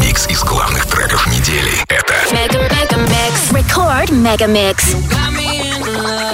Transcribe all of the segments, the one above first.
Микс из главных треков недели. Это Мегамикс. Record Мегамикс. You got me.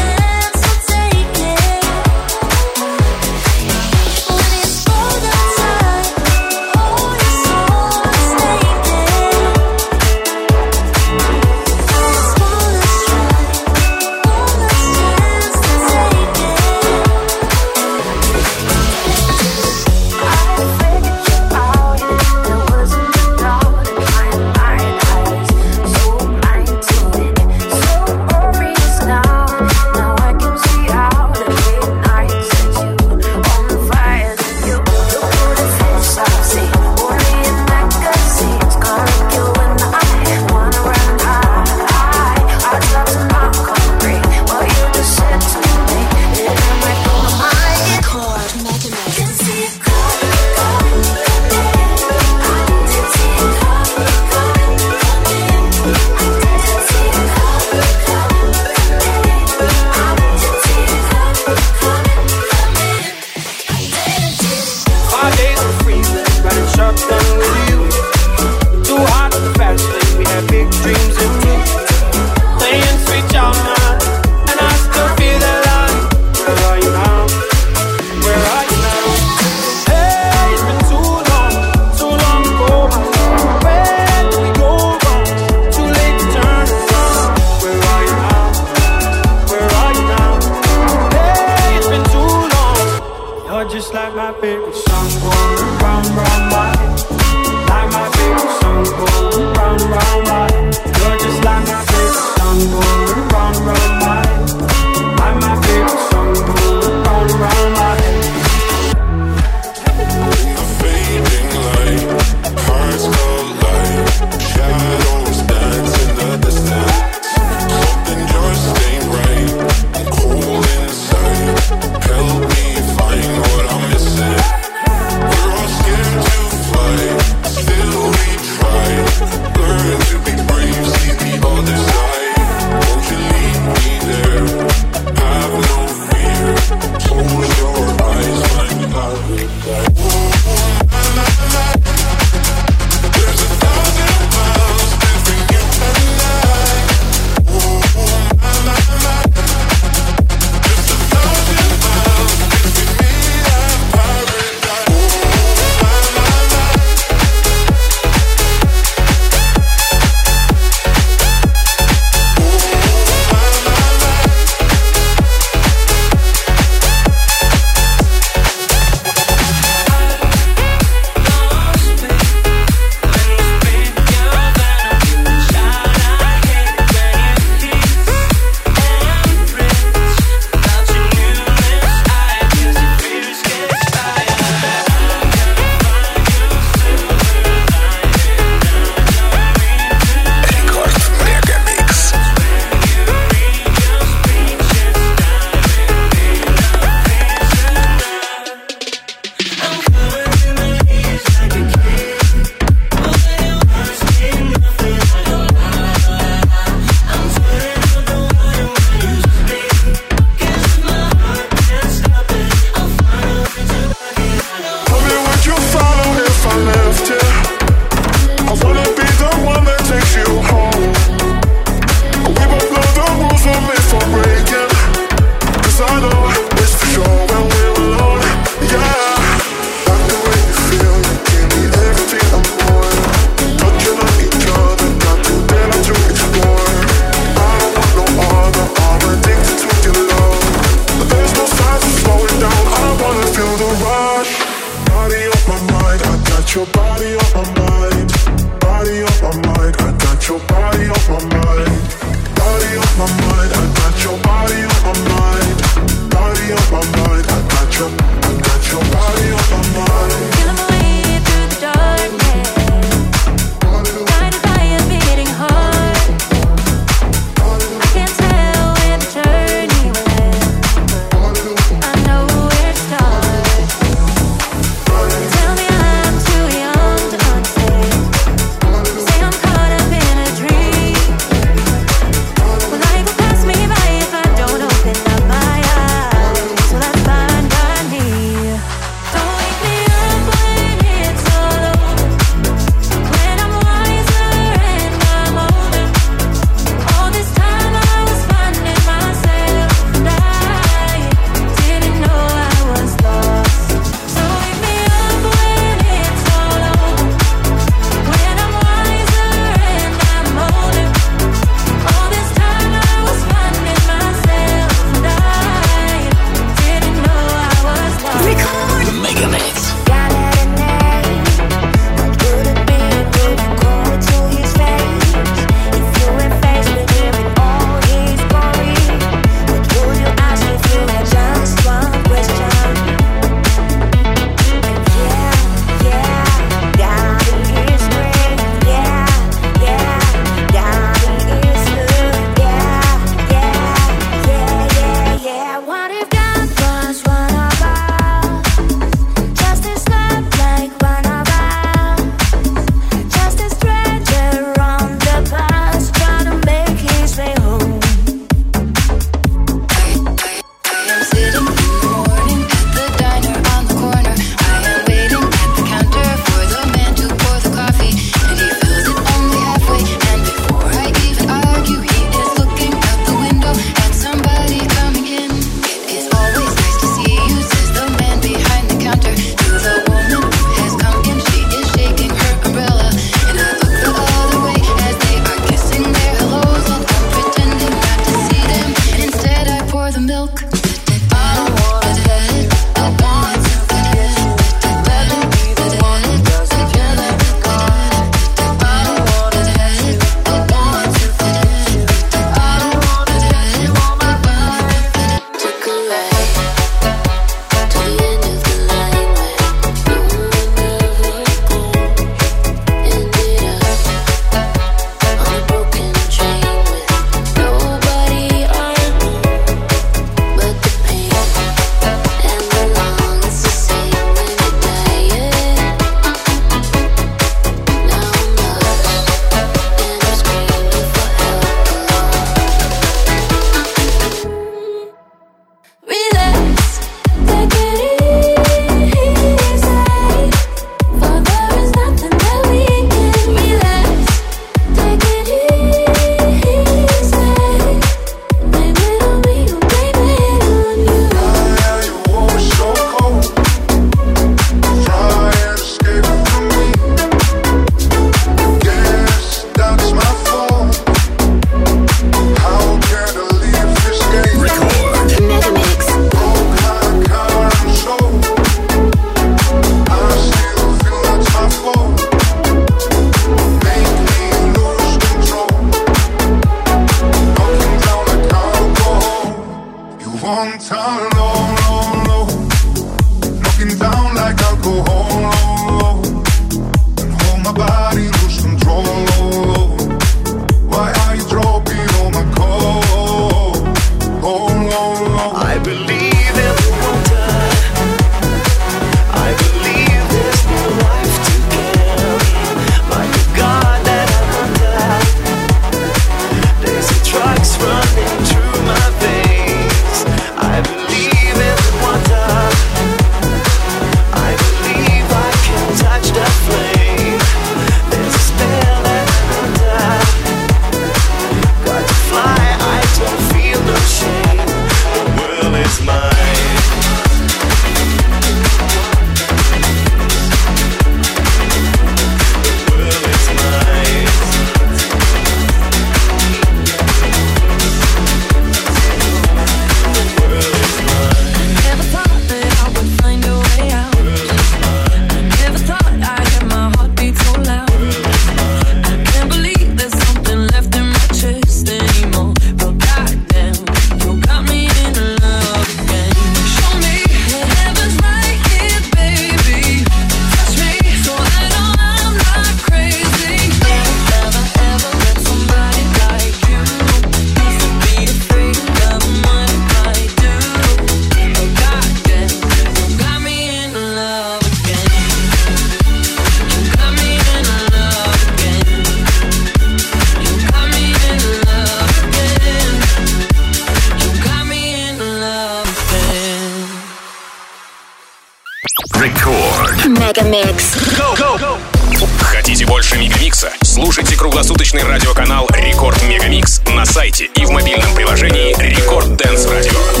круглосуточный радиоканал Рекорд Мегамикс на сайте и в мобильном приложении Рекорд Дэнс Радио.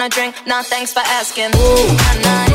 want a drink? Nah, thanks for asking. Ooh, nah, nah.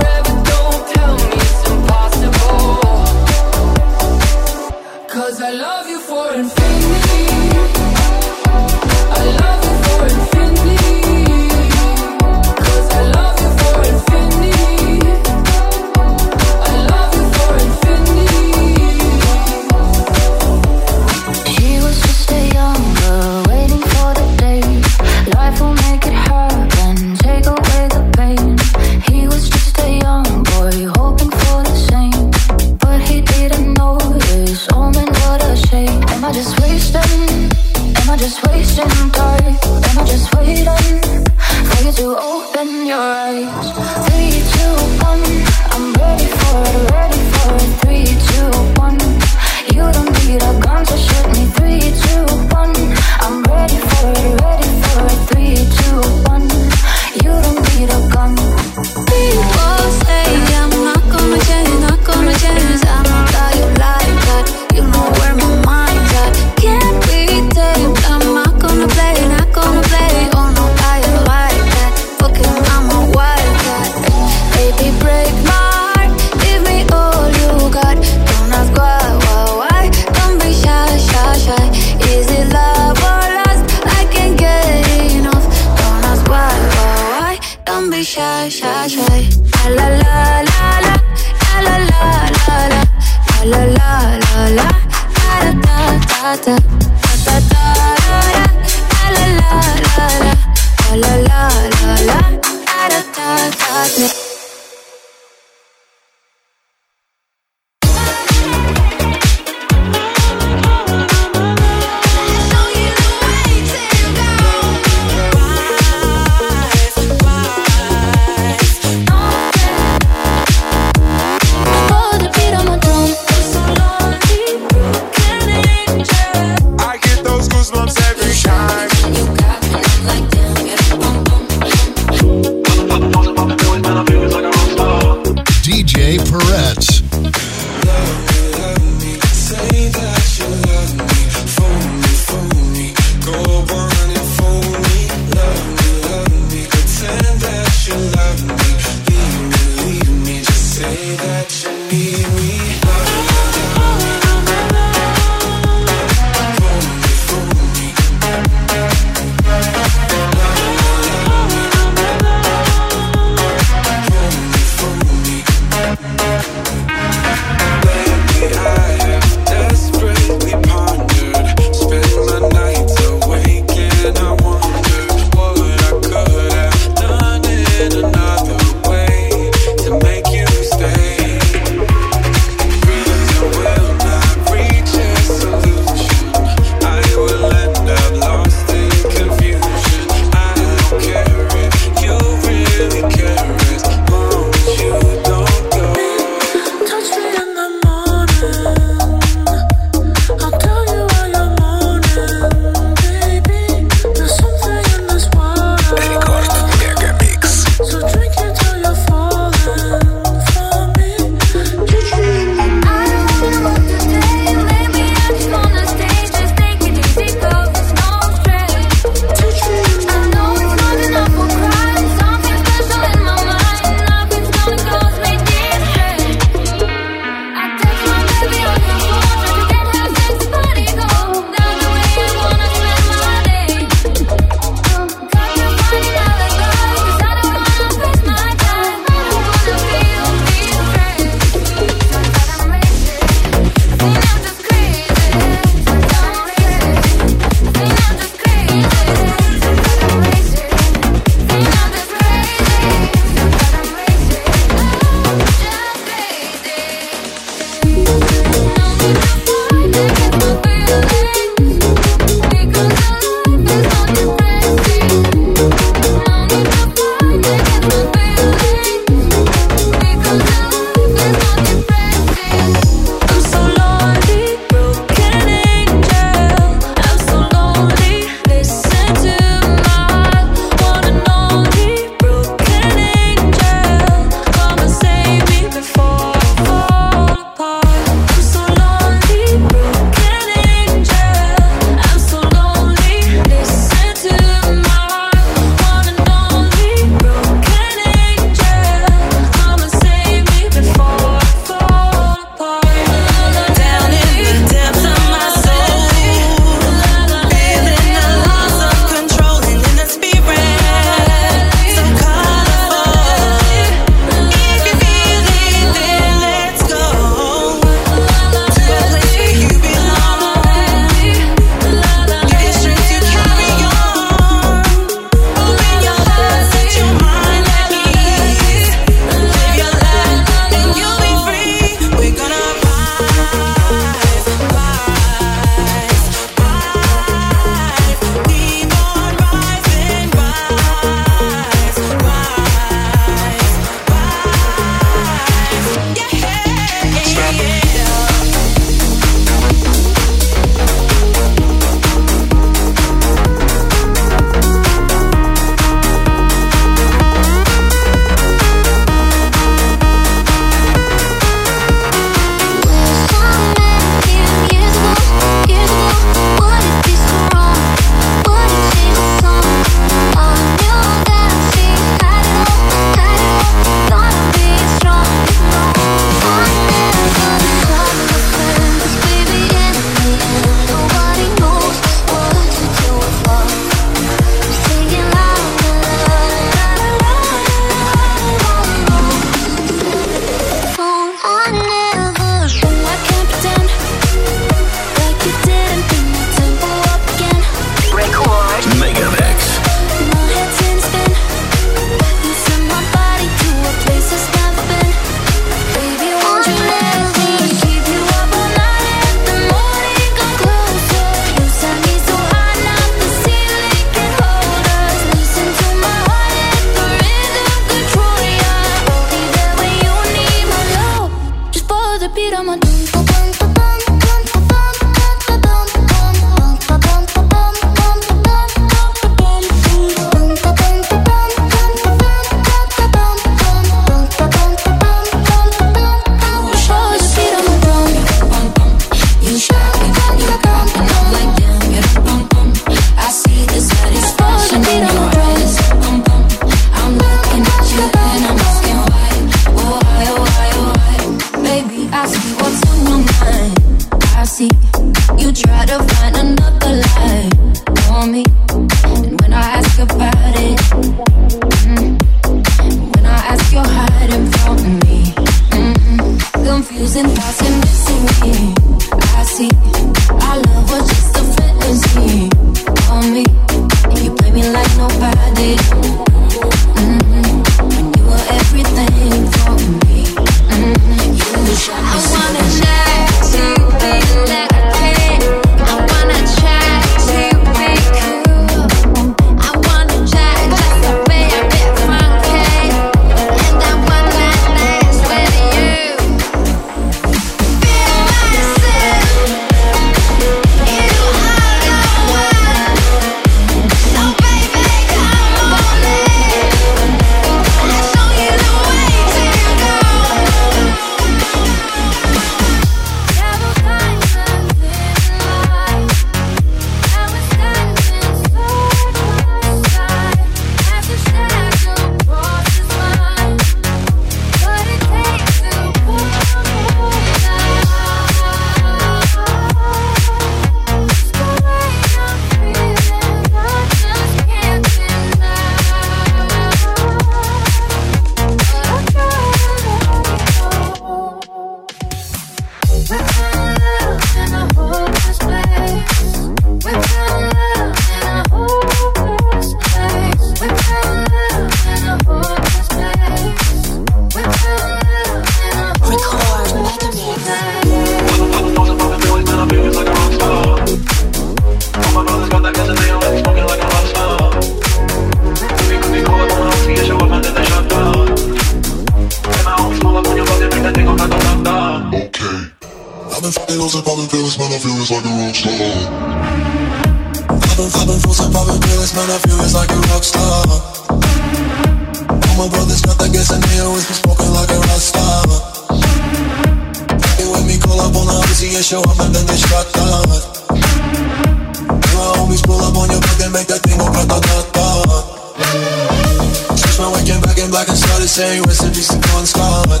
say rest in peace to Gone Scarlet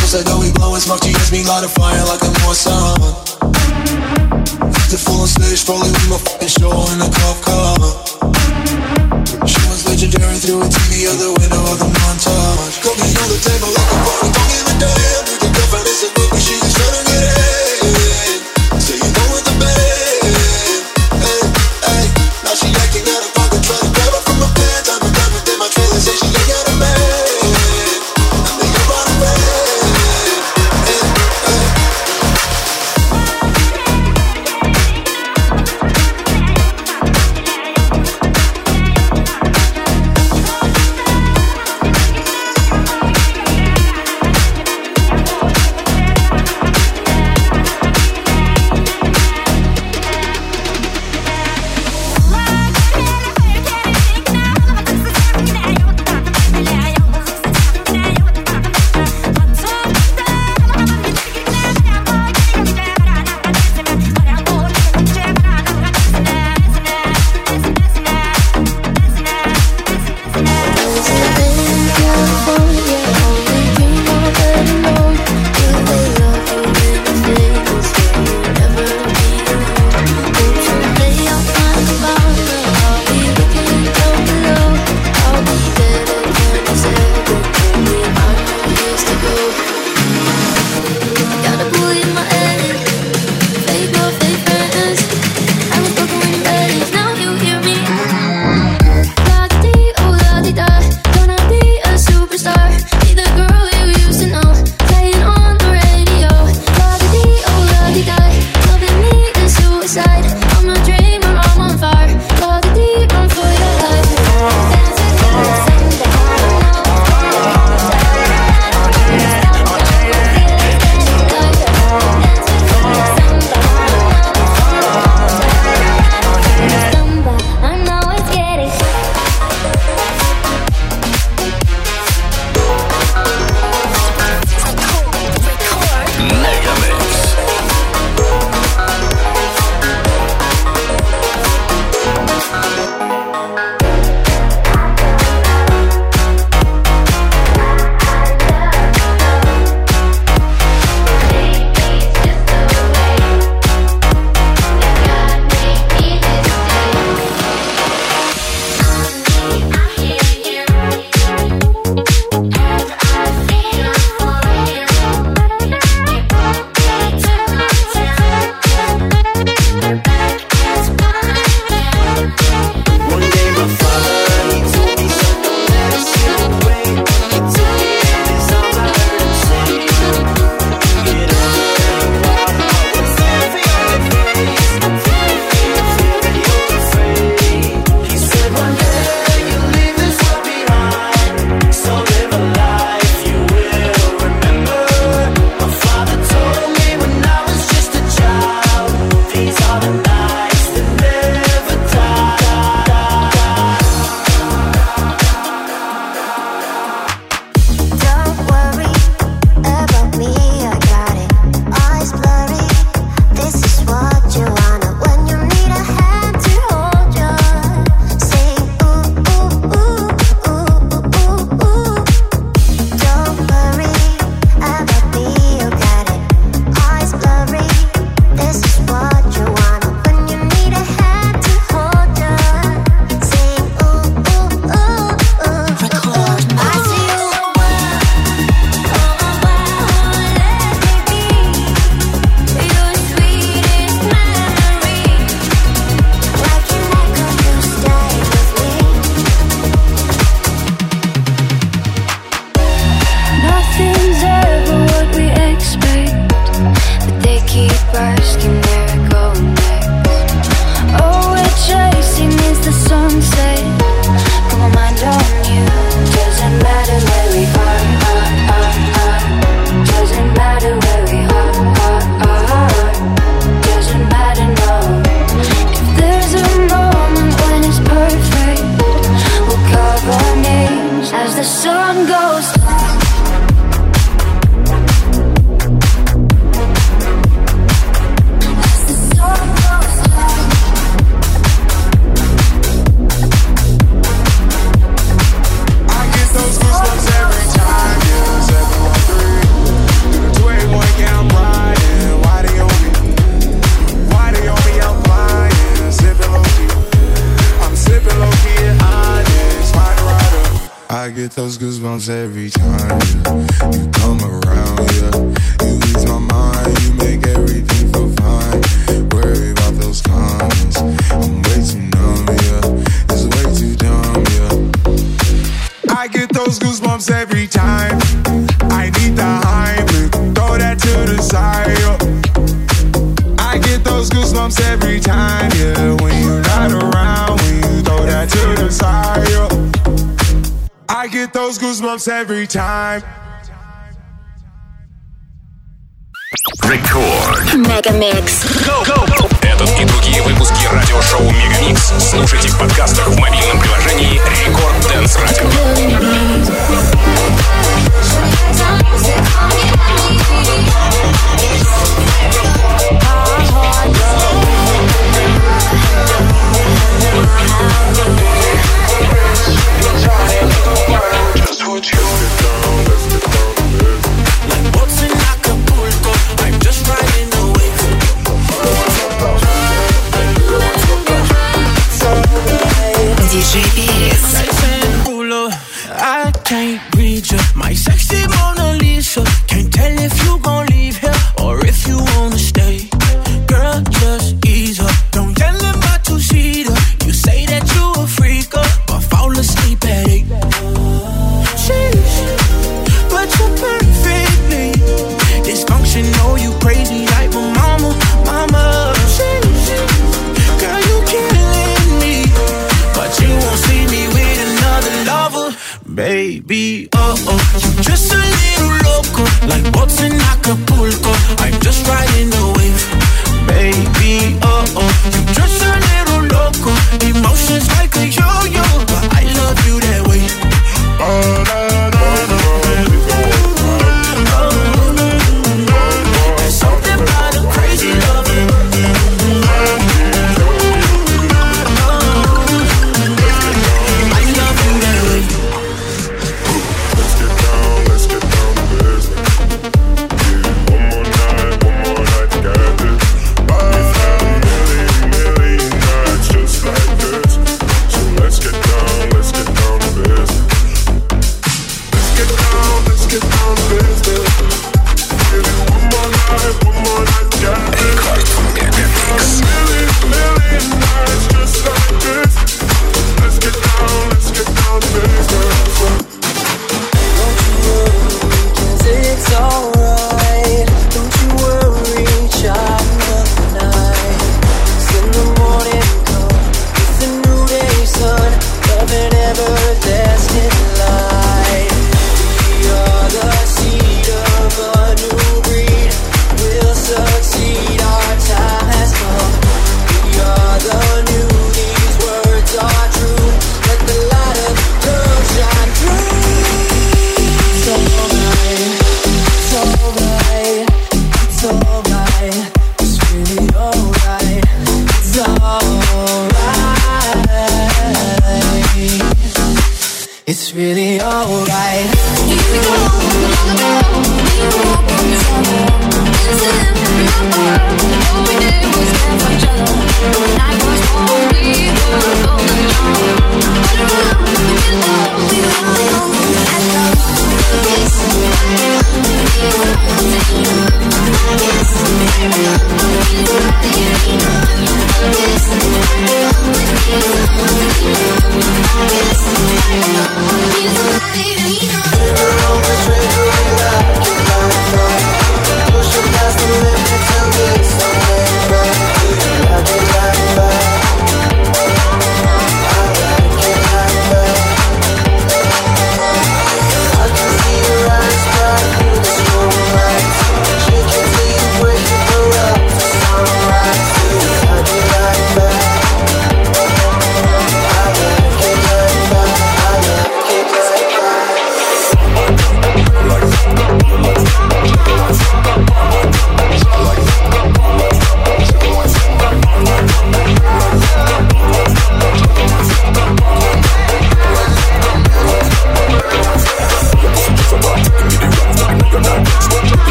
Cause I know we blowin' smoke, to gets me light a fire like a more summer? The full on stage, probably with my fucking show in a cop car. She was legendary through a TV out the window of the montage. Got me on the table like a party, don't give a damn You can go from this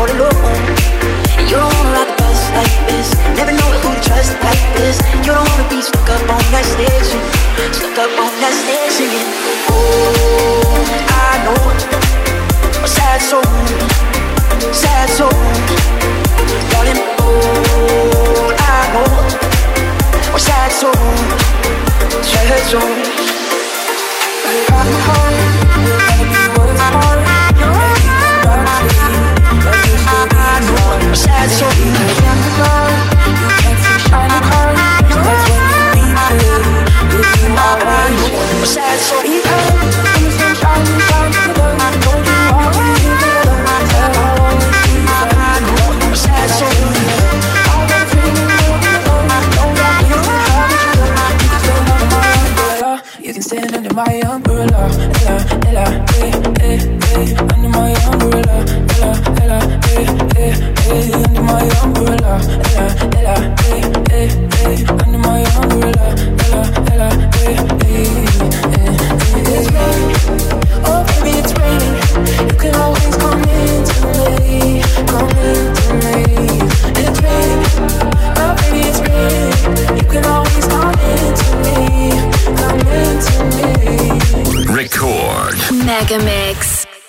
coaster and